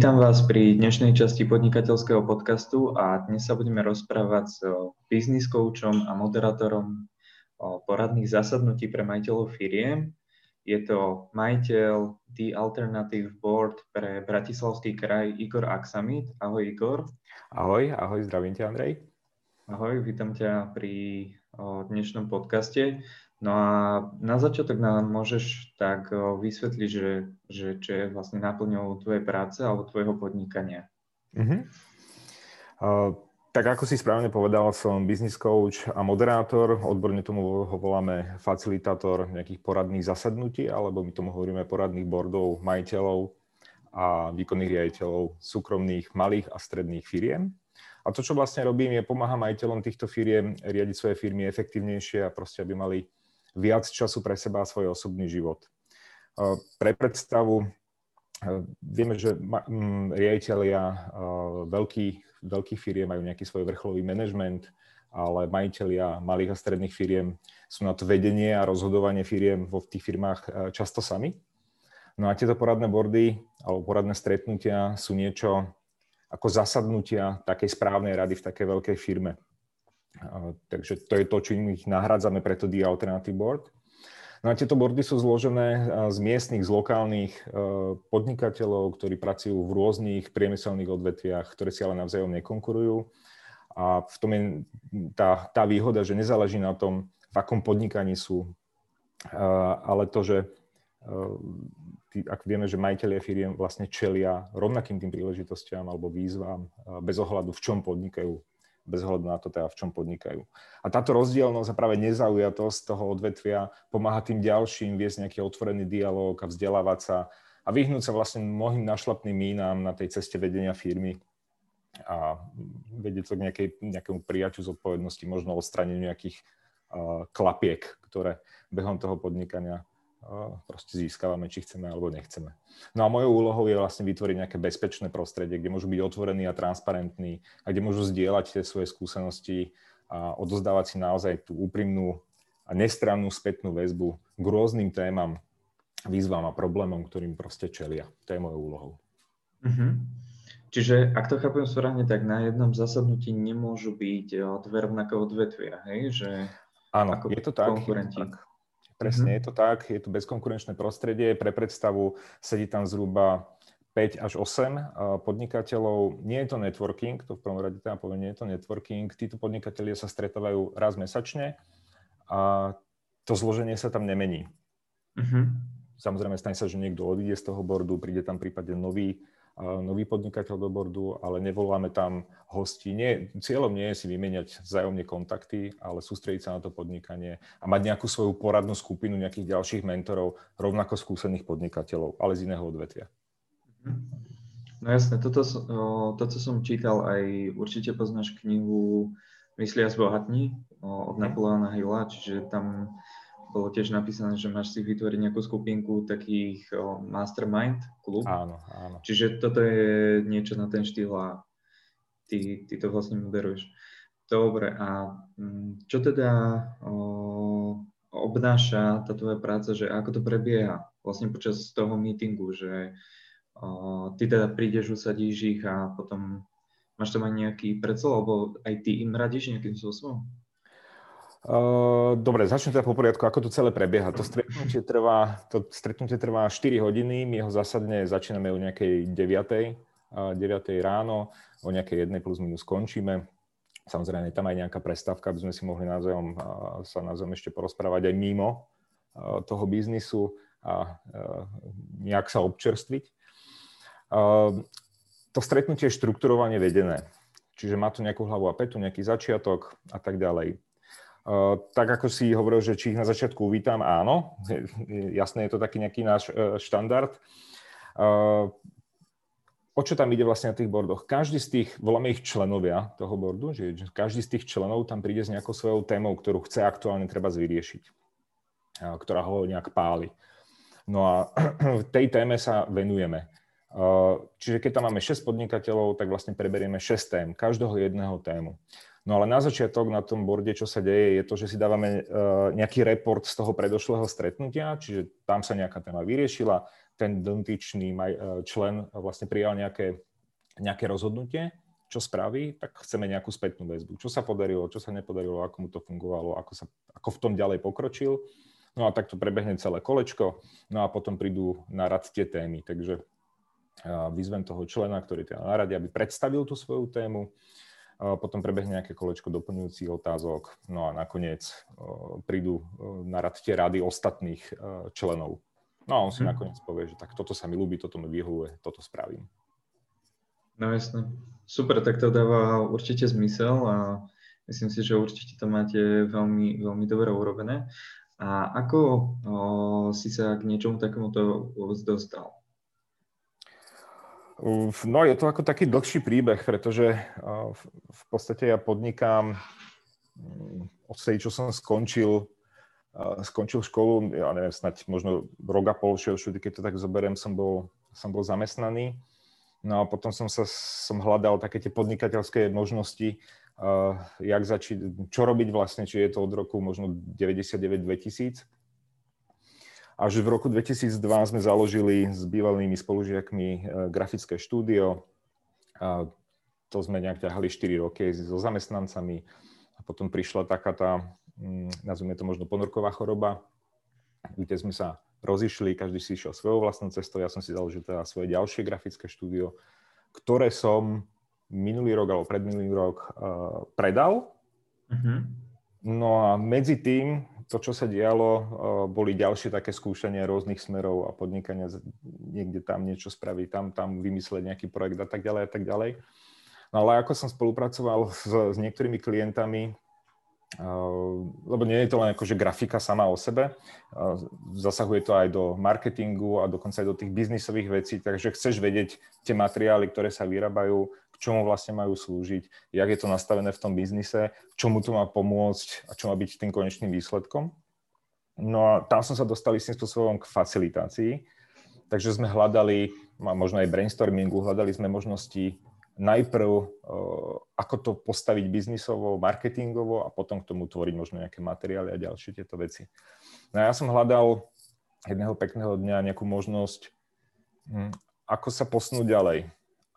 Vítam vás pri dnešnej časti podnikateľského podcastu a dnes sa budeme rozprávať s business coachom a moderátorom poradných zasadnutí pre majiteľov firiem. Je to majiteľ The Alternative Board pre Bratislavský kraj Igor Aksamit. Ahoj Igor. Ahoj, ahoj, zdravím ťa Andrej. Ahoj, vítam ťa pri dnešnom podcaste. No a na začiatok nám môžeš tak vysvetliť, že, že čo je vlastne náplňou tvojej práce alebo tvojho podnikania. Uh-huh. Uh, tak ako si správne povedal, som business coach a moderátor. Odborne tomu ho voláme facilitátor nejakých poradných zasadnutí, alebo my tomu hovoríme poradných bordov majiteľov a výkonných riaditeľov súkromných malých a stredných firiem. A to, čo vlastne robím, je pomáham majiteľom týchto firiem riadiť svoje firmy efektívnejšie a proste, aby mali viac času pre seba a svoj osobný život. Pre predstavu, vieme, že riaditeľia veľkých, veľkých firiem majú nejaký svoj vrcholový manažment, ale majiteľia malých a stredných firiem sú na to vedenie a rozhodovanie firiem vo tých firmách často sami. No a tieto poradné bordy alebo poradné stretnutia sú niečo ako zasadnutia takej správnej rady v takej veľkej firme. Takže to je to, čím ich nahradzame preto The Alternative Board. No a tieto bordy sú zložené z miestnych, z lokálnych e, podnikateľov, ktorí pracujú v rôznych priemyselných odvetviach, ktoré si ale navzájom nekonkurujú. A v tom je tá, tá výhoda, že nezáleží na tom, v akom podnikaní sú, ale to, že e, ak vieme, že majiteľia firiem vlastne čelia rovnakým tým príležitostiam alebo výzvam bez ohľadu, v čom podnikajú bez hľadu na to, teda v čom podnikajú. A táto rozdielnosť a práve nezaujatosť toho odvetvia pomáha tým ďalším viesť nejaký otvorený dialog a vzdelávať sa a vyhnúť sa vlastne mnohým našlapným mínám na tej ceste vedenia firmy a vedieť to k nejakej, nejakému prijaťu zodpovednosti, možno odstraneniu nejakých uh, klapiek, ktoré behom toho podnikania proste získavame, či chceme alebo nechceme. No a mojou úlohou je vlastne vytvoriť nejaké bezpečné prostredie, kde môžu byť otvorení a transparentní a kde môžu zdieľať tie svoje skúsenosti a odozdávať si naozaj tú úprimnú a nestrannú spätnú väzbu k rôznym témam, výzvam a problémom, ktorým proste čelia. To je mojou úlohou. Uh-huh. Čiže, ak to chápem správne, tak na jednom zasadnutí nemôžu byť dve rovnaké odvetvia, hej? Že Áno, je to tak. Konkurenti. Je to tak. Presne, mm-hmm. je to tak, je to bezkonkurenčné prostredie. Pre predstavu sedí tam zhruba 5 až 8 podnikateľov. Nie je to networking, to v prvom rade teda poviem, nie je to networking. Títo podnikatelia sa stretávajú raz mesačne a to zloženie sa tam nemení. Mm-hmm. Samozrejme, stane sa, že niekto odíde z toho bordu, príde tam prípadne nový nový podnikateľ do bordu, ale nevoláme tam hostí. Nie, cieľom nie je si vymeniať vzájomne kontakty, ale sústrediť sa na to podnikanie a mať nejakú svoju poradnú skupinu nejakých ďalších mentorov, rovnako skúsených podnikateľov, ale z iného odvetvia. No jasne, toto, to, co som čítal, aj určite poznáš knihu Myslia zbohatní od Napoleona Hilla, čiže tam bolo tiež napísané, že máš si vytvoriť nejakú skupinku takých o, mastermind klub. Áno, áno. Čiže toto je niečo na ten štýl a ty, ty to vlastne moderuješ. Dobre, a mm, čo teda o, obnáša tá tvoja práca, že ako to prebieha vlastne počas toho meetingu, že o, ty teda prídeš, usadíš ich a potom máš tam aj nejaký predsel, alebo aj ty im radíš nejakým spôsobom? Uh, dobre, začnem teda po poriadku, ako to celé prebieha. To stretnutie trvá, to stretnutie trvá 4 hodiny, my ho zásadne začíname o nejakej 9. 9. ráno, o nejakej jednej plus minus skončíme. Samozrejme, je tam aj nejaká prestávka, aby sme si mohli názvom, sa názvom ešte porozprávať aj mimo toho biznisu a nejak sa občerstviť. To stretnutie je štrukturovane vedené. Čiže má tu nejakú hlavu a petu, nejaký začiatok a tak ďalej tak ako si hovoril, že či ich na začiatku uvítam, áno, jasné, je to taký nejaký náš e, štandard. O čo tam ide vlastne na tých bordoch? Každý z tých, voláme ich členovia toho bordu, že každý z tých členov tam príde s nejakou svojou témou, ktorú chce aktuálne treba vyriešiť, ktorá ho nejak páli. No a v tej téme sa venujeme. Čiže keď tam máme 6 podnikateľov, tak vlastne preberieme 6 tém, každého jedného tému. No ale na začiatok na tom borde, čo sa deje, je to, že si dávame uh, nejaký report z toho predošlého stretnutia, čiže tam sa nejaká téma vyriešila, ten dotyčný uh, člen vlastne prijal nejaké, nejaké rozhodnutie, čo spraví, tak chceme nejakú spätnú väzbu. Čo sa podarilo, čo sa nepodarilo, ako mu to fungovalo, ako, sa, ako v tom ďalej pokročil. No a takto prebehne celé kolečko, no a potom prídu na rad tie témy. Takže uh, vyzvem toho člena, ktorý teda na rade, aby predstavil tú svoju tému, potom prebehne nejaké kolečko doplňujúcich otázok, no a nakoniec prídu na rad tie rady ostatných členov. No a on si hmm. nakoniec povie, že tak toto sa mi ľúbi, toto mi vyhovuje, toto spravím. No jasne. Super, tak to dáva určite zmysel a myslím si, že určite to máte veľmi, veľmi dobre urobené. A ako o, si sa k niečomu takémuto dostal? No je to ako taký dlhší príbeh, pretože v podstate ja podnikám mm, od tej, čo som skončil, skončil školu, ja neviem, snať možno rok a pol, čo keď to tak zoberiem, som bol, som bol zamestnaný. No a potom som sa som hľadal také tie podnikateľské možnosti, uh, jak začať, čo robiť vlastne, či je to od roku možno 99-2000 až v roku 2002 sme založili s bývalými spolužiakmi e, grafické štúdio. To sme nejak ťahali 4 roky so zamestnancami. A potom prišla taká tá, mm, nazvime to možno ponorková choroba, kde sme sa rozišli, každý si išiel svojou vlastnou cestou. Ja som si založil teda svoje ďalšie grafické štúdio, ktoré som minulý rok alebo predminulý rok uh, predal. Uh-huh. No a medzi tým to, čo sa dialo, eh, boli ďalšie také skúšania rôznych smerov a podnikania, niekde tam niečo spraviť, tam, tam vymysleť nejaký projekt a tak ďalej a tak ďalej. No ale ako som spolupracoval s, s niektorými klientami, eh, lebo nie je to len akože grafika sama o sebe, eh, zasahuje to aj do marketingu a dokonca aj do tých biznisových vecí, takže chceš vedieť tie materiály, ktoré sa vyrábajú, čomu vlastne majú slúžiť, jak je to nastavené v tom biznise, čomu to má pomôcť a čo má byť tým konečným výsledkom. No a tam som sa dostal istým spôsobom k facilitácii, takže sme hľadali, možno aj brainstormingu, hľadali sme možnosti najprv, ako to postaviť biznisovo, marketingovo a potom k tomu tvoriť možno nejaké materiály a ďalšie tieto veci. No a ja som hľadal jedného pekného dňa nejakú možnosť, hm, ako sa posunúť ďalej.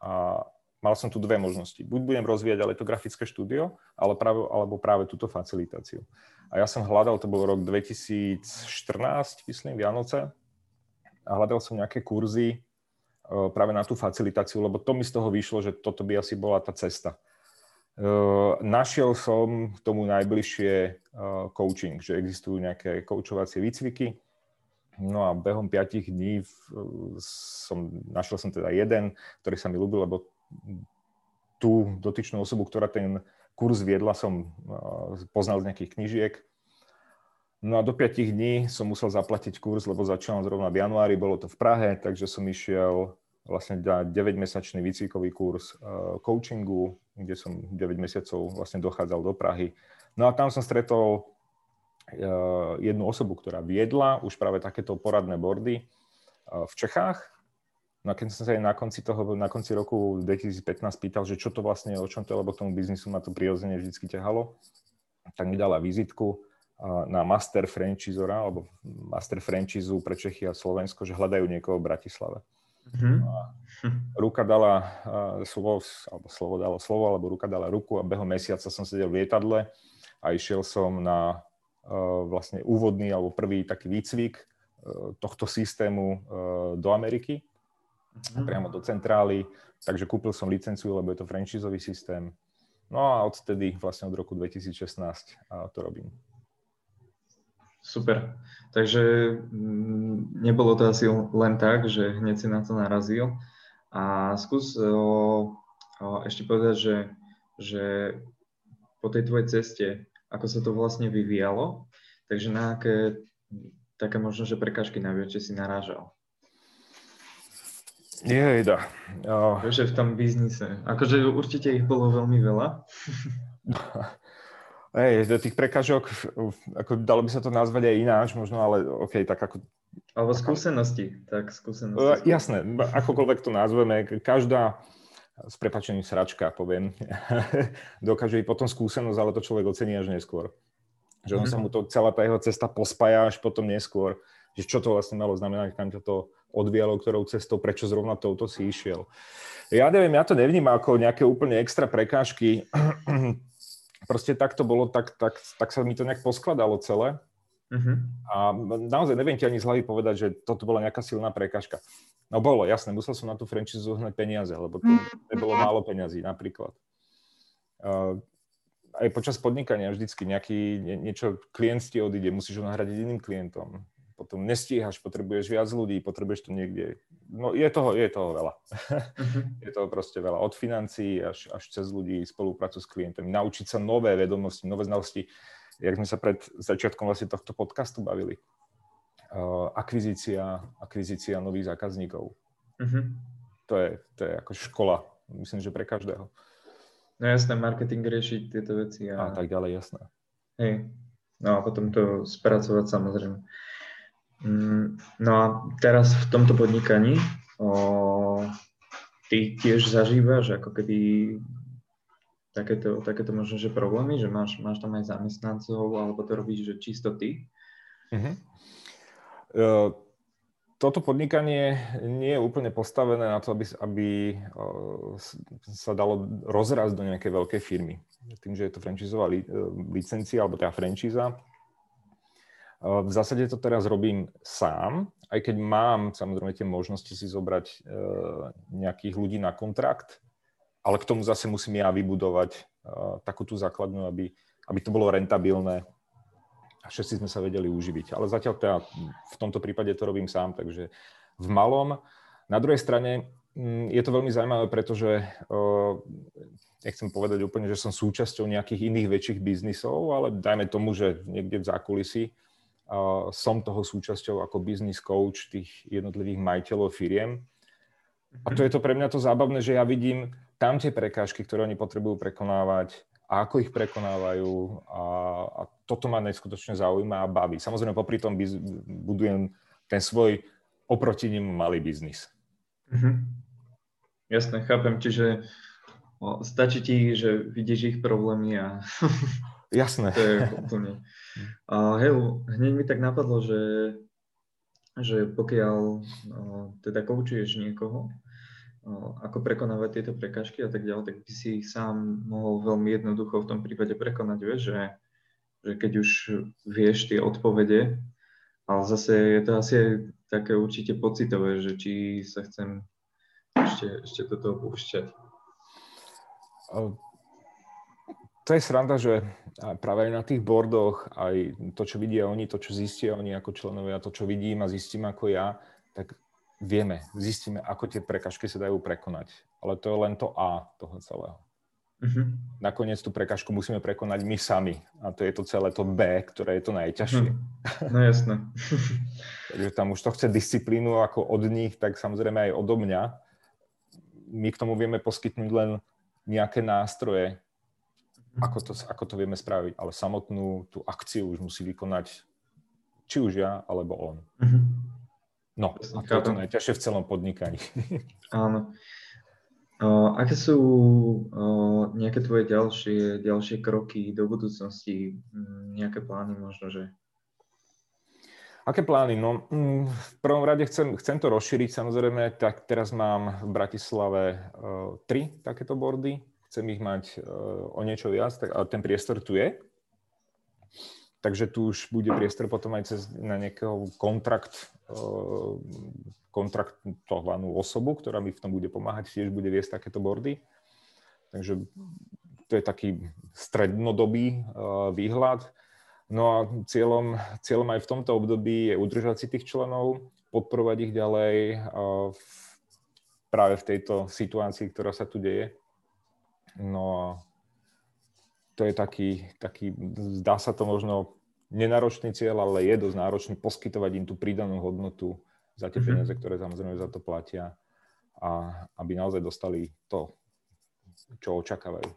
A mal som tu dve možnosti. Buď budem rozvíjať ale to grafické štúdio, ale práve, alebo práve túto facilitáciu. A ja som hľadal, to bol rok 2014, myslím, Vianoce, a hľadal som nejaké kurzy e, práve na tú facilitáciu, lebo to mi z toho vyšlo, že toto by asi bola tá cesta. E, našiel som k tomu najbližšie e, coaching, že existujú nejaké koučovacie výcviky, No a behom 5 dní som, našiel som teda jeden, ktorý sa mi ľúbil, lebo tú dotyčnú osobu, ktorá ten kurz viedla, som poznal z nejakých knižiek. No a do 5 dní som musel zaplatiť kurz, lebo začal zrovna v januári, bolo to v Prahe, takže som išiel vlastne na 9-mesačný výcvikový kurz coachingu, kde som 9 mesiacov vlastne dochádzal do Prahy. No a tam som stretol jednu osobu, ktorá viedla už práve takéto poradné bordy v Čechách No a keď som sa aj na konci toho, na konci roku 2015 pýtal, že čo to vlastne je, o čom to je, lebo tomu biznisu ma to prirodzene vždy ťahalo, tak mi dala vizitku na master franchisora, alebo master franchise pre Čechy a Slovensko, že hľadajú niekoho v Bratislave. Mm-hmm. A ruka dala slovo, alebo slovo dalo slovo, alebo ruka dala ruku a behom mesiaca som sedel v lietadle a išiel som na vlastne úvodný alebo prvý taký výcvik e, tohto systému e, do Ameriky mm-hmm. priamo do centrály, takže kúpil som licenciu, lebo je to franchisový systém. No a odtedy, vlastne od roku 2016 to robím. Super. Takže mm, nebolo to asi len tak, že hneď si na to narazil. A skús o, o, ešte povedať, že, že po tej tvojej ceste, ako sa to vlastne vyvíjalo, takže na aké také možno, že prekažky najviac si narážal? Je, da. Uh... Takže v tom biznise. Akože určite ich bolo veľmi veľa. Hej, do tých prekažok, ako dalo by sa to nazvať aj ináč, možno, ale OK, tak ako... Alebo skúsenosti, tak skúsenosti. Uh, jasné, akokoľvek to nazveme, každá, s prepačením sračka, poviem, dokáže byť potom skúsenosť, ale to človek ocení až neskôr. Že on sa mu to, celá tá jeho cesta pospája až potom neskôr, že čo to vlastne malo znamenať, kam to odvialo, ktorou cestou, prečo zrovna touto si išiel. Ja neviem, ja to nevnímam ako nejaké úplne extra prekážky. Proste tak to bolo, tak, tak, tak sa mi to nejak poskladalo celé. Uh-huh. A naozaj neviem ti ani z hlavy povedať, že toto bola nejaká silná prekážka. No bolo, jasné, musel som na tú franchise zohnať peniaze, lebo to nebolo málo peňazí napríklad. Uh, aj počas podnikania vždycky nejaký, nie, niečo, klient ti odíde, musíš ho nahradiť iným klientom. Potom nestíhaš, potrebuješ viac ľudí, potrebuješ to niekde. No je toho, je toho veľa. Uh-huh. je toho proste veľa. Od financií až, až cez ľudí, spoluprácu s klientami. Naučiť sa nové vedomosti, nové znalosti jak sme sa pred začiatkom vlastne tohto podcastu bavili. Uh, akvizícia, akvizícia nových zákazníkov. Uh-huh. To, je, to je ako škola, myslím, že pre každého. No jasné, marketing riešiť tieto veci. A, a tak ďalej, jasné. Hej. No a potom to spracovať samozrejme. Mm, no a teraz v tomto podnikaní o, ty tiež zažívaš ako keby takéto, takéto možno, že problémy, že máš, máš tam aj zamestnancov, alebo to robíš, že čisto ty? Uh-huh. Uh, toto podnikanie nie je úplne postavené na to, aby, aby sa dalo rozrazť do nejakej veľkej firmy. Tým, že je to franchisová li, uh, licencia, alebo teda franchíza, v zásade to teraz robím sám, aj keď mám samozrejme tie možnosti si zobrať nejakých ľudí na kontrakt, ale k tomu zase musím ja vybudovať uh, takú tú základnú, aby, aby to bolo rentabilné a všetci sme sa vedeli uživiť. Ale zatiaľ teda v tomto prípade to robím sám, takže v malom. Na druhej strane mm, je to veľmi zaujímavé, pretože nechcem povedať úplne, že som súčasťou nejakých iných väčších biznisov, ale dajme tomu, že niekde v zákulisí som toho súčasťou ako business coach tých jednotlivých majiteľov firiem. A to je to pre mňa to zábavné, že ja vidím tam tie prekážky, ktoré oni potrebujú prekonávať a ako ich prekonávajú a, a toto ma neskutočne zaujíma a baví. Samozrejme, popri tom budujem ten svoj oproti nim malý biznis. Mm-hmm. Jasné, chápem. Čiže o, stačí ti, že vidíš ich problémy a... Jasné. to je úplne... A hej, hneď mi tak napadlo, že, že pokiaľ o, teda koučuješ niekoho, ako prekonávať tieto prekažky a tak ďalej, tak by si ich sám mohol veľmi jednoducho v tom prípade prekonať, vieš, že, že keď už vieš tie odpovede, ale zase je to asi aj také určite pocitové, že či sa chcem ešte, ešte do toho púšťať. To je sranda, že práve aj na tých bordoch, aj to, čo vidia oni, to, čo zistia oni ako členovia, to, čo vidím a zistím ako ja, tak vieme, zistíme, ako tie prekažky sa dajú prekonať. Ale to je len to A toho celého. Uh-huh. Nakoniec tú prekažku musíme prekonať my sami. A to je to celé to B, ktoré je to najťažšie. Uh-huh. No jasné. Takže tam už to chce disciplínu ako od nich, tak samozrejme aj odo mňa. My k tomu vieme poskytnúť len nejaké nástroje. Ako, to, ako to vieme spraviť. Ale samotnú tú akciu už musí vykonať či už ja, alebo on. Uh-huh. No, a to je to najťažšie v celom podnikaní. Áno. O, aké sú o, nejaké tvoje ďalšie, ďalšie kroky do budúcnosti? Mm, nejaké plány možno, že? Aké plány? No, mm, v prvom rade chcem, chcem to rozšíriť samozrejme, tak teraz mám v Bratislave uh, tri takéto bordy. Chcem ich mať uh, o niečo viac, tak, ale ten priestor tu je. Takže tu už bude priestor potom aj cez na nejakého kontrakt, eh, kontraktovanú osobu, ktorá mi v tom bude pomáhať, tiež bude viesť takéto bordy. Takže to je taký strednodobý eh, výhľad. No a cieľom, cieľom aj v tomto období je udržať si tých členov, podporovať ich ďalej eh, práve v tejto situácii, ktorá sa tu deje. No a to je taký, taký, zdá sa to možno nenáročný cieľ, ale je dosť náročný poskytovať im tú pridanú hodnotu za tie mm-hmm. peniaze, ktoré samozrejme za to platia a aby naozaj dostali to, čo očakávajú.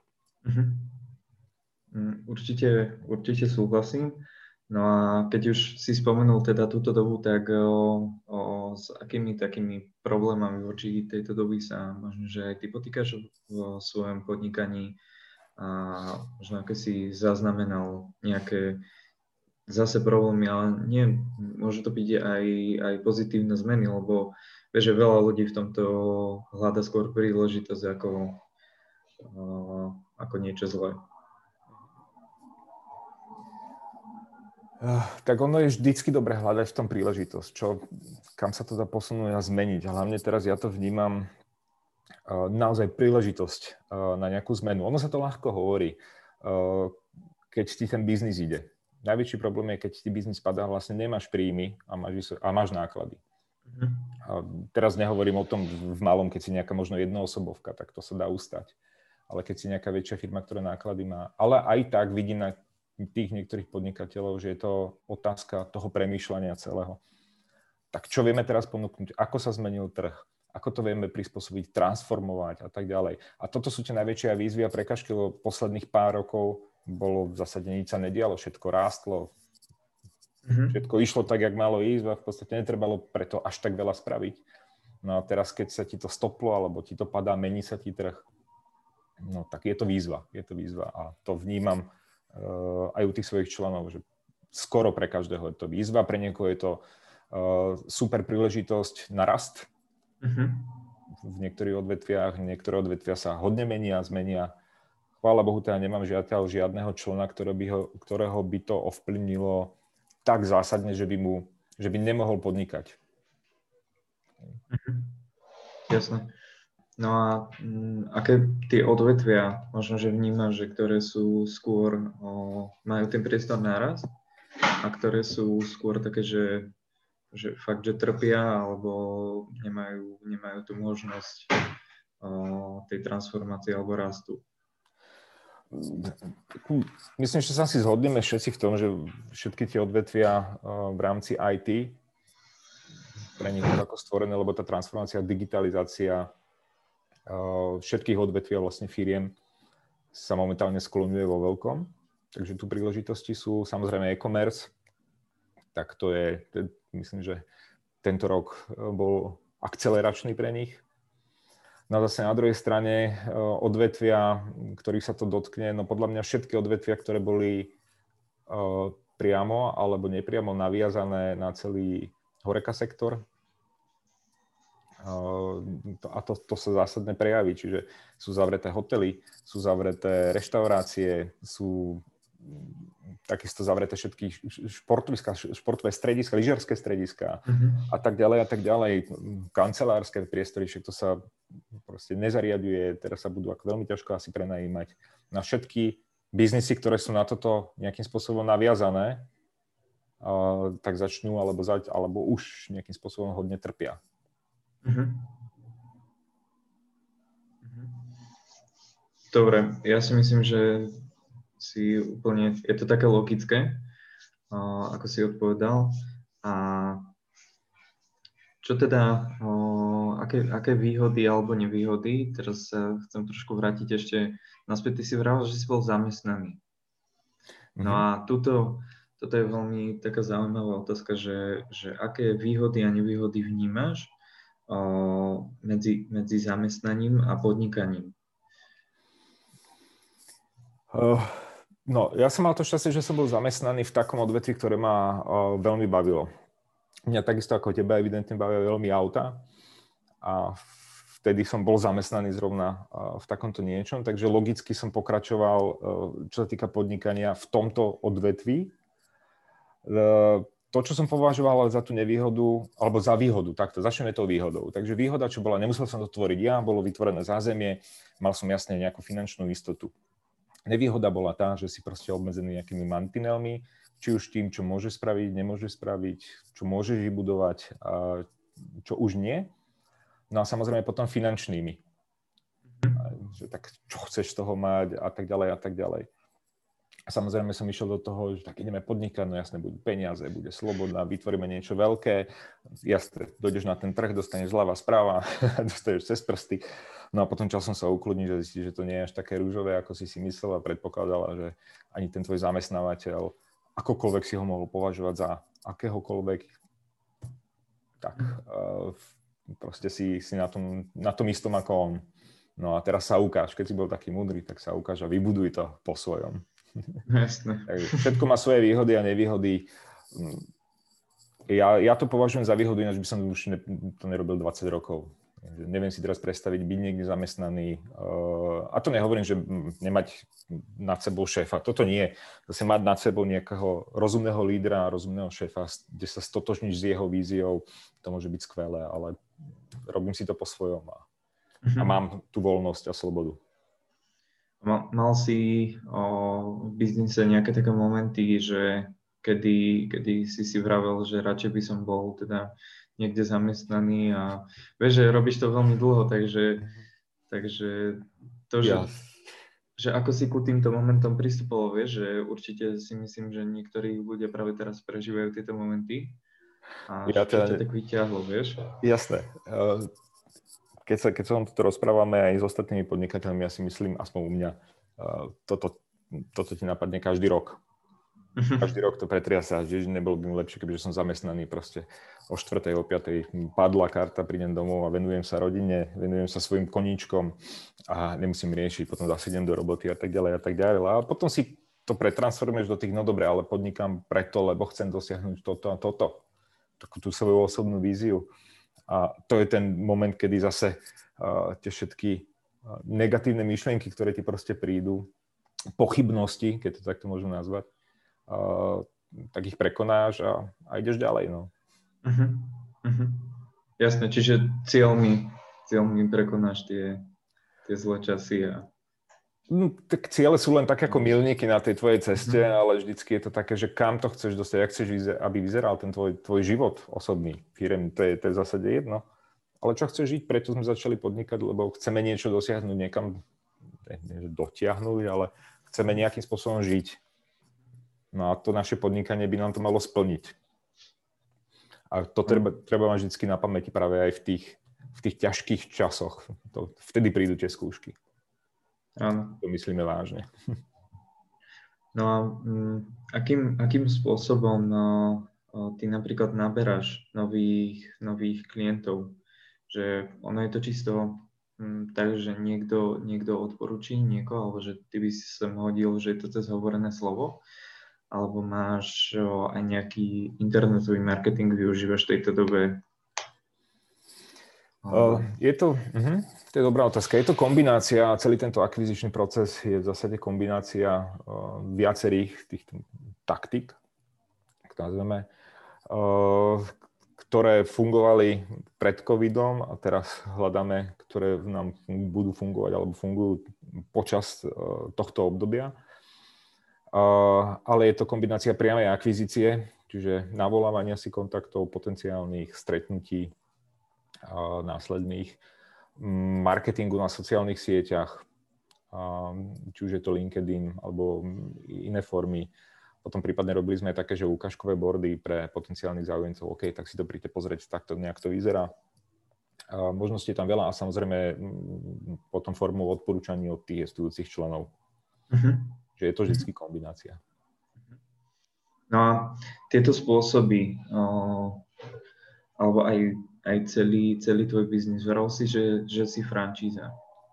Mm-hmm. Určite, určite súhlasím. No a keď už si spomenul teda túto dobu, tak o, o, s akými takými problémami voči tejto doby sa možno, že aj ty potýkaš v svojom podnikaní a možno aké si zaznamenal nejaké zase problémy, ale nie, môže to byť aj, aj pozitívne zmeny, lebo vieš, že veľa ľudí v tomto hľada skôr príležitosť ako, ako niečo zlé. Tak ono je vždycky dobre hľadať v tom príležitosť, čo, kam sa to dá posunúť a zmeniť. Hlavne teraz ja to vnímam uh, naozaj príležitosť uh, na nejakú zmenu. Ono sa to ľahko hovorí, uh, keď ti ten biznis ide. Najväčší problém je, keď ti biznis padá, vlastne nemáš príjmy a máš, a máš náklady. Uh-huh. A teraz nehovorím o tom v malom, keď si nejaká možno jednoosobovka, tak to sa dá ustať. Ale keď si nejaká väčšia firma, ktorá náklady má. Ale aj tak vidím na tých niektorých podnikateľov, že je to otázka toho premýšľania celého. Tak čo vieme teraz ponúknuť? Ako sa zmenil trh? Ako to vieme prispôsobiť, transformovať a tak ďalej. A toto sú tie najväčšie výzvy a prekažky, lebo posledných pár rokov bolo v zásade nič sa nedialo, všetko rástlo, mm-hmm. všetko išlo tak, jak malo ísť a v podstate netrebalo preto až tak veľa spraviť. No a teraz, keď sa ti to stoplo, alebo ti to padá, mení sa ti trh, no tak je to výzva. Je to výzva a to vnímam aj u tých svojich členov, že skoro pre každého je to výzva, pre niekoho je to uh, super príležitosť na rast. Uh-huh. V niektorých odvetviach, niektoré odvetvia sa hodne menia, zmenia. Chvála Bohu, teda nemám žiaľ žiadneho člena, ktoré by ho, ktorého by to ovplyvnilo tak zásadne, že by, mu, že by nemohol podnikať. Uh-huh. Jasné. No a mm, aké tie odvetvia možno, že vnímaš, že ktoré sú skôr, o, majú ten priestor naraz a ktoré sú skôr také, že, že fakt, že trpia alebo nemajú, nemajú tú možnosť o, tej transformácie alebo rastu? Myslím, že sa si zhodneme všetci v tom, že všetky tie odvetvia v rámci IT pre nich ako stvorené, lebo tá transformácia, digitalizácia všetkých odvetví a vlastne firiem sa momentálne skloňuje vo veľkom. Takže tu príležitosti sú samozrejme e-commerce, tak to je, myslím, že tento rok e, bol akceleračný pre nich. No zase na druhej strane e, odvetvia, ktorých sa to dotkne, no podľa mňa všetky odvetvia, ktoré boli priamo alebo nepriamo naviazané na celý horeka sektor, a to, to sa zásadne prejaví. Čiže sú zavreté hotely, sú zavreté reštaurácie, sú takisto zavreté všetky športoviska, športové strediska, lyžiarské strediska mm-hmm. a tak ďalej a tak ďalej. Kancelárske priestory, všetko sa proste nezariaduje, teraz sa budú ako veľmi ťažko asi prenajímať. Na všetky biznisy, ktoré sú na toto nejakým spôsobom naviazané, tak začnú alebo, zať, alebo už nejakým spôsobom hodne trpia. Uh-huh. Dobre, ja si myslím, že si úplne, je to také logické, uh, ako si odpovedal. A čo teda, uh, aké, aké výhody alebo nevýhody, teraz sa chcem trošku vrátiť ešte naspäť, ty si vravel, že si bol zamestnaný. No uh-huh. a tuto, toto je veľmi taká zaujímavá otázka, že, že aké výhody a nevýhody vnímaš medzi, medzi zamestnaním a podnikaním? No, ja som mal to šťastie, že som bol zamestnaný v takom odvetvi, ktoré ma veľmi bavilo. Mňa takisto ako teba evidentne bavia veľmi auta a vtedy som bol zamestnaný zrovna v takomto niečom, takže logicky som pokračoval, čo sa týka podnikania v tomto odvetvi. To, čo som považoval za tú nevýhodu, alebo za výhodu, takto, začneme tou výhodou. Takže výhoda, čo bola, nemusel som to tvoriť ja, bolo vytvorené zázemie, mal som jasne nejakú finančnú istotu. Nevýhoda bola tá, že si proste obmedzený nejakými mantinelmi, či už tým, čo môže spraviť, nemôže spraviť, čo môžeš vybudovať, a čo už nie. No a samozrejme potom finančnými. Že tak čo chceš z toho mať a tak ďalej a tak ďalej. A samozrejme som išiel do toho, že tak ideme podnikať, no jasne, budú peniaze, bude sloboda, vytvoríme niečo veľké, jasne, dojdeš na ten trh, dostaneš zľava, správa, dostaneš cez prsty. No a potom časom sa ukludniť, že zistíš, že to nie je až také rúžové, ako si si myslel a predpokladala, že ani ten tvoj zamestnávateľ akokoľvek si ho mohol považovať za akéhokoľvek, tak uh, proste si, si na, tom, na tom istom ako on. No a teraz sa ukáž, keď si bol taký múdry, tak sa ukáž a vybuduj to po svojom. Jasne. všetko má svoje výhody a nevýhody. Ja, ja to považujem za výhodu, ináč by som už ne, to nerobil 20 rokov. Neviem si teraz predstaviť byť niekde zamestnaný. Uh, a to nehovorím, že nemať nad sebou šéfa. Toto nie. Zase mať nad sebou nejakého rozumného lídra, rozumného šéfa, kde sa stotožníš s jeho víziou, to môže byť skvelé, ale robím si to po svojom a, mm-hmm. a mhm. mám tú voľnosť a slobodu. Mal, mal si o, v biznise nejaké také momenty, že kedy, kedy si si vravel, že radšej by som bol teda niekde zamestnaný a vieš, že robíš to veľmi dlho, takže, takže to, že, ja. že ako si ku týmto momentom pristupoval, vieš, že určite si myslím, že niektorí ľudia práve teraz prežívajú tieto momenty a ja teda... ťa tak vyťahlo, vieš? Jasné. Keď sa, keď sa to rozprávame aj s ostatnými podnikateľmi, ja si myslím, aspoň u mňa, ehm, toto, toto ti napadne každý rok. Mhm. Každý rok to pretriasa, že nebolo by mu lepšie, kebyže som zamestnaný proste o 4. o 5. padla karta, prídem domov a venujem sa rodine, venujem sa svojim koníčkom a nemusím riešiť, potom zase idem do roboty a tak ďalej a tak ďalej. A potom si to pretransformuješ do tých, no dobre, ale podnikám preto, lebo chcem dosiahnuť toto a toto. Takú tú svoju osobnú víziu. A to je ten moment, kedy zase tie všetky negatívne myšlienky, ktoré ti proste prídu, pochybnosti, keď to takto môžem nazvať, tak ich prekonáš a, a ideš ďalej. No. Uh-huh. Uh-huh. Jasné, čiže cieľmi, cieľmi prekonáš tie, tie zlé časy a tak ciele sú len také ako milníky na tej tvojej ceste, mm. ale vždycky je to také, že kam to chceš dostať, jak chceš, aby vyzeral ten tvoj, tvoj život osobný, firem, to je, to je v zásade jedno. Ale čo chceš žiť, preto sme začali podnikať, lebo chceme niečo dosiahnuť niekam, nie, že dotiahnuť, ale chceme nejakým spôsobom žiť. No a to naše podnikanie by nám to malo splniť. A to treba, treba mať vždy na pamäti práve aj v tých, v tých ťažkých časoch. To, vtedy prídu tie skúšky. Áno. To myslíme vážne. No a mm, akým, akým spôsobom no, ty napríklad naberáš nových, nových klientov? Že ono je to čisto mm, tak, že niekto, niekto odporúči niekoho, alebo že ty by si sem hodil, že je to cez hovorené slovo, alebo máš aj nejaký internetový marketing, využívaš v tejto dobe? Je to, uh-huh, to je dobrá otázka. Je to kombinácia, celý tento akvizičný proces je v zásade kombinácia uh, viacerých týchto taktik, tak nazveme, uh, ktoré fungovali pred covidom a teraz hľadáme, ktoré nám budú fungovať alebo fungujú počas uh, tohto obdobia ale je to kombinácia priamej akvizície, čiže navolávania si kontaktov, potenciálnych stretnutí následných, marketingu na sociálnych sieťach, či už je to LinkedIn alebo iné formy. Potom prípadne robili sme také, že ukážkové bordy pre potenciálnych záujemcov. OK, tak si to príďte pozrieť, takto nejak to vyzerá. Možností je tam veľa a samozrejme potom formou odporúčaní od tých jestujúcich členov. Uh-huh. Že je to mhm. vždy kombinácia. No a tieto spôsoby, alebo aj, aj celý, celý tvoj biznis, veral si, že, že si frančíza,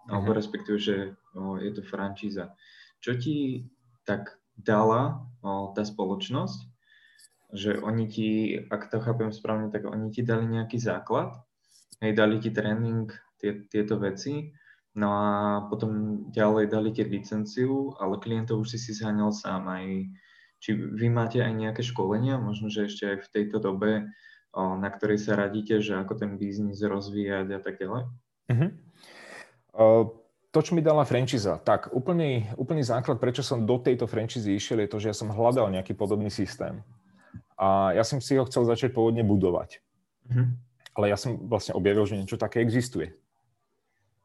alebo mhm. respektíve, že o, je to frančíza. Čo ti tak dala o, tá spoločnosť, že oni ti, ak to chápem správne, tak oni ti dali nejaký základ, hej, dali ti tréning, tie, tieto veci No a potom ďalej dali tie licenciu, ale klientov už si si zháňal sám aj. Či vy máte aj nejaké školenia, možno, že ešte aj v tejto dobe, na ktorej sa radíte, že ako ten biznis rozvíjať a tak ďalej? Uh-huh. Uh, to, čo mi dala franchíza, tak úplný, úplný základ, prečo som do tejto franchízy išiel, je to, že ja som hľadal nejaký podobný systém. A ja som si ho chcel začať pôvodne budovať. Uh-huh. Ale ja som vlastne objavil, že niečo také existuje.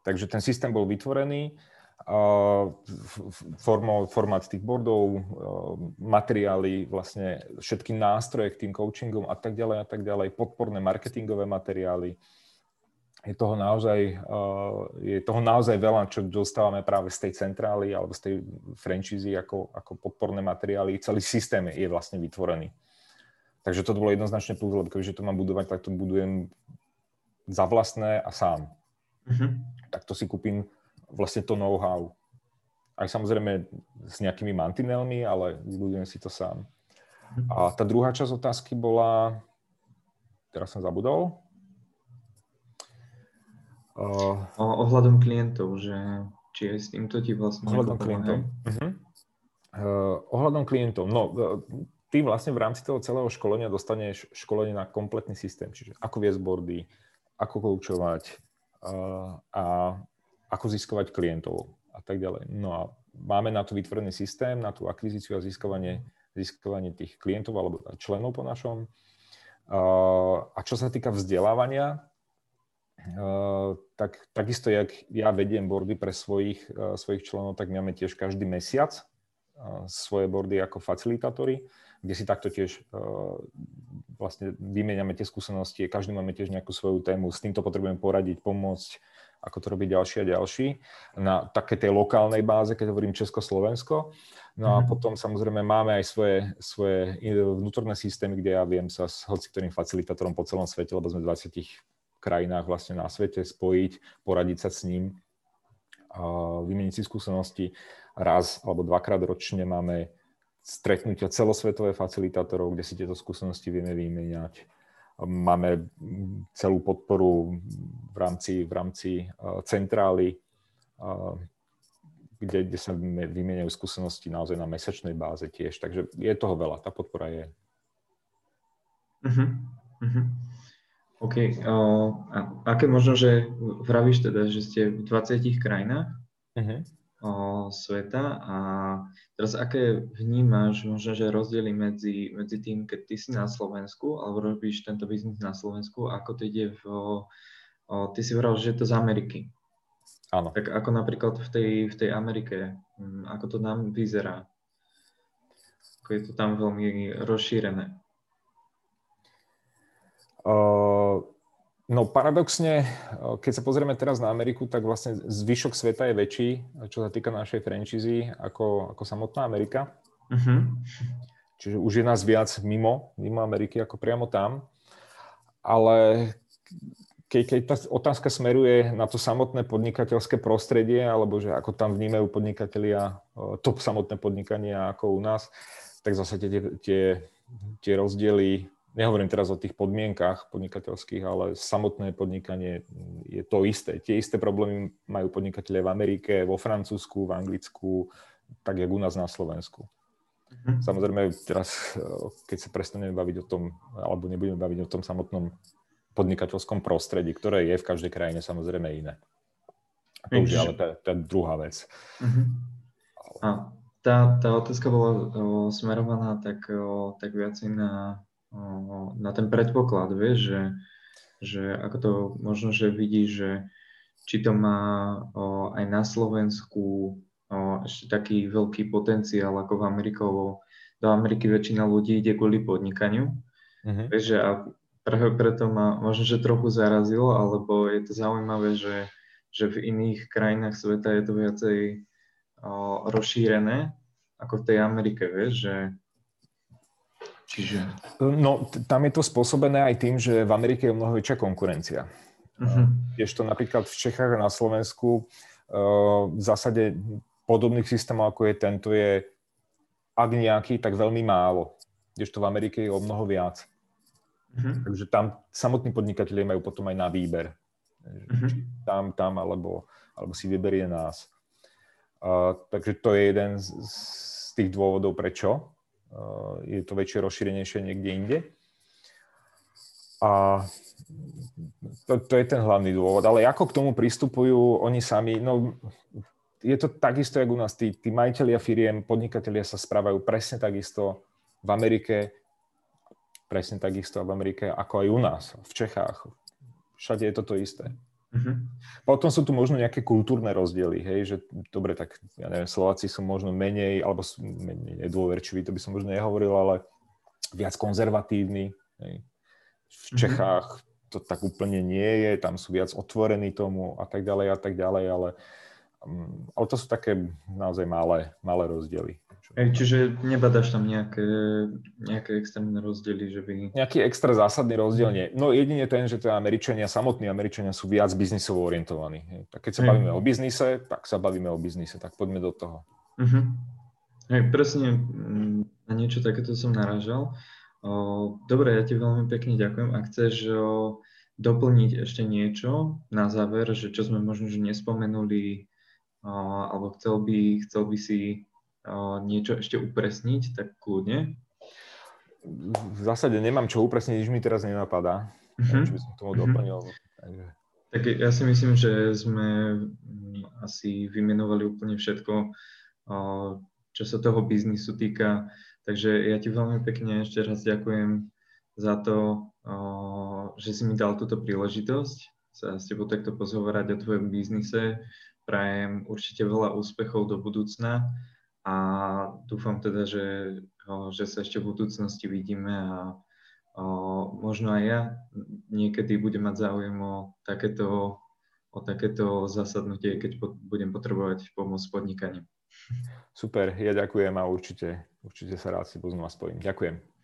Takže ten systém bol vytvorený, formát tých boardov, materiály, vlastne všetky nástroje k tým coachingom a tak ďalej a tak ďalej, podporné marketingové materiály. je toho naozaj, je toho naozaj veľa, čo dostávame práve z tej centrály alebo z tej franchízy ako, ako podporné materiály. Celý systém je vlastne vytvorený. Takže to bolo jednoznačne plus, lebo keďže to mám budovať, tak to budujem za vlastné a sám. Uh-huh. Tak to si kúpim vlastne to know-how. Aj samozrejme s nejakými mantinelmi, ale vybudujem si to sám. Uh-huh. A tá druhá časť otázky bola, teraz som zabudol. Uh, ohľadom klientov, že či aj s týmto ti vlastne... Ohľadom klientov. Uh-huh. Uh, ohľadom klientov. No, uh, ty vlastne v rámci toho celého školenia dostaneš školenie na kompletný systém, čiže ako viesť bordy, ako koučovať uh, a ako získovať klientov a tak ďalej. No a máme na to vytvorený systém, na tú akvizíciu a získovanie, získovanie tých klientov alebo členov po našom. A čo sa týka vzdelávania, tak takisto, jak ja vediem bordy pre svojich, svojich členov, tak máme tiež každý mesiac svoje bordy ako facilitátori, kde si takto tiež vlastne vymeniame tie skúsenosti, každý máme tiež nejakú svoju tému, s týmto potrebujeme poradiť, pomôcť, ako to robiť ďalší a ďalší, na také tej lokálnej báze, keď hovorím Česko-Slovensko. No a mhm. potom samozrejme máme aj svoje, svoje vnútorné systémy, kde ja viem sa s hociktorým facilitátorom po celom svete, lebo sme v 20 krajinách vlastne na svete spojiť, poradiť sa s ním, vymeniť si skúsenosti. Raz alebo dvakrát ročne máme stretnutia celosvetové facilitátorov, kde si tieto skúsenosti vieme vymeniať. Máme celú podporu v rámci, v rámci centrály, kde, kde sa vymeniajú skúsenosti naozaj na mesačnej báze tiež. Takže je toho veľa, tá podpora je. Uh-huh. Uh-huh. OK. Uh, a aké možno, že vravíš teda, že ste v 20 krajinách uh-huh. Uh, sveta a teraz aké vnímaš možno, že rozdiely medzi, medzi tým, keď ty si na Slovensku alebo robíš tento biznis na Slovensku, ako to ide v... Uh, ty si vral, že je to z Ameriky. Áno. Tak ako napríklad v tej, v tej Amerike, um, ako to tam vyzerá? Ako je to tam veľmi rozšírené? No paradoxne, keď sa pozrieme teraz na Ameriku, tak vlastne zvyšok sveta je väčší, čo sa týka našej franchízy, ako, ako samotná Amerika. Uh-huh. Čiže už je nás viac mimo, mimo Ameriky ako priamo tam. Ale keď, keď tá otázka smeruje na to samotné podnikateľské prostredie, alebo že ako tam vnímajú podnikatelia to samotné podnikanie ako u nás, tak zase tie, tie, tie rozdiely nehovorím teraz o tých podmienkach podnikateľských, ale samotné podnikanie je to isté. Tie isté problémy majú podnikatelia v Amerike, vo Francúzsku, v Anglicku, tak jak u nás na Slovensku. Mm-hmm. Samozrejme, teraz, keď sa prestaneme baviť o tom, alebo nebudeme baviť o tom samotnom podnikateľskom prostredí, ktoré je v každej krajine samozrejme iné. A to už je ale tá, tá druhá vec. Mm-hmm. A tá, tá otázka bola o, smerovaná tak, o, tak viacej na na ten predpoklad, vieš, že, že ako to možno, že vidíš, že či to má o, aj na Slovensku o, ešte taký veľký potenciál ako v Amerike, lebo do Ameriky väčšina ľudí ide kvôli podnikaniu. Uh-huh. Vieš, že a práve preto ma možno, že trochu zarazilo, alebo je to zaujímavé, že, že v iných krajinách sveta je to viacej o, rozšírené ako v tej Amerike, vieš, že Čiže... No, tam je to spôsobené aj tým, že v Amerike je mnoho väčšia konkurencia. Uh-huh. to napríklad v Čechách a na Slovensku uh, v zásade podobných systémov, ako je tento, je ak nejaký, tak veľmi málo. to v Amerike je o mnoho viac. Uh-huh. Takže tam samotní podnikatelia majú potom aj na výber. Uh-huh. Tam, tam, alebo, alebo si vyberie nás. Uh, takže to je jeden z, z tých dôvodov, prečo je to väčšie, rozšírenejšie niekde inde. A to, to je ten hlavný dôvod. Ale ako k tomu pristupujú oni sami? No, je to takisto, ako u nás. Tí, tí majiteľia firiem, podnikatelia sa správajú presne takisto v Amerike, presne takisto v Amerike, ako aj u nás, v Čechách. Všade je toto isté. Mm-hmm. Potom sú tu možno nejaké kultúrne rozdiely, hej, že dobre, tak ja neviem, Slováci sú možno menej, alebo sú menej nedôverčiví, to by som možno nehovoril, ale viac konzervatívni. Hej. V mhm. Čechách mm-hmm. to tak úplne nie je, tam sú viac otvorení tomu a tak ďalej a tak ďalej, ale, um, ale to sú také naozaj malé, malé rozdiely. Ej, čiže nebadáš tam nejaké, nejaké extrémne rozdiely, že by... Nejaký extra zásadný rozdiel nie. No jedine ten, že tie Američania, samotní Američania sú viac biznisovo orientovaní. Tak keď sa bavíme o biznise, tak sa bavíme o biznise, tak poďme do toho. Mm-hmm. Hej, presne mm, na niečo takéto som narážal. Dobre, ja ti veľmi pekne ďakujem. Ak chceš doplniť ešte niečo na záver, že čo sme možno že nespomenuli, alebo chcel by, chcel by si niečo ešte upresniť, tak kľudne. V zásade nemám čo upresniť, nič mi teraz nenapadá. Uh-huh. Či by som tomu uh-huh. doplnil. Takže... Tak ja si myslím, že sme mm, asi vymenovali úplne všetko, čo sa toho biznisu týka. Takže ja ti veľmi pekne ešte raz ďakujem za to, že si mi dal túto príležitosť sa s tebou takto pozhovorať o tvojom biznise. Prajem určite veľa úspechov do budúcna a dúfam teda, že, že sa ešte v budúcnosti vidíme a možno aj ja niekedy budem mať záujem o takéto, o takéto zasadnutie, keď budem potrebovať pomoc s podnikaním. Super, ja ďakujem a určite, určite sa rád si poznám a spojím. Ďakujem.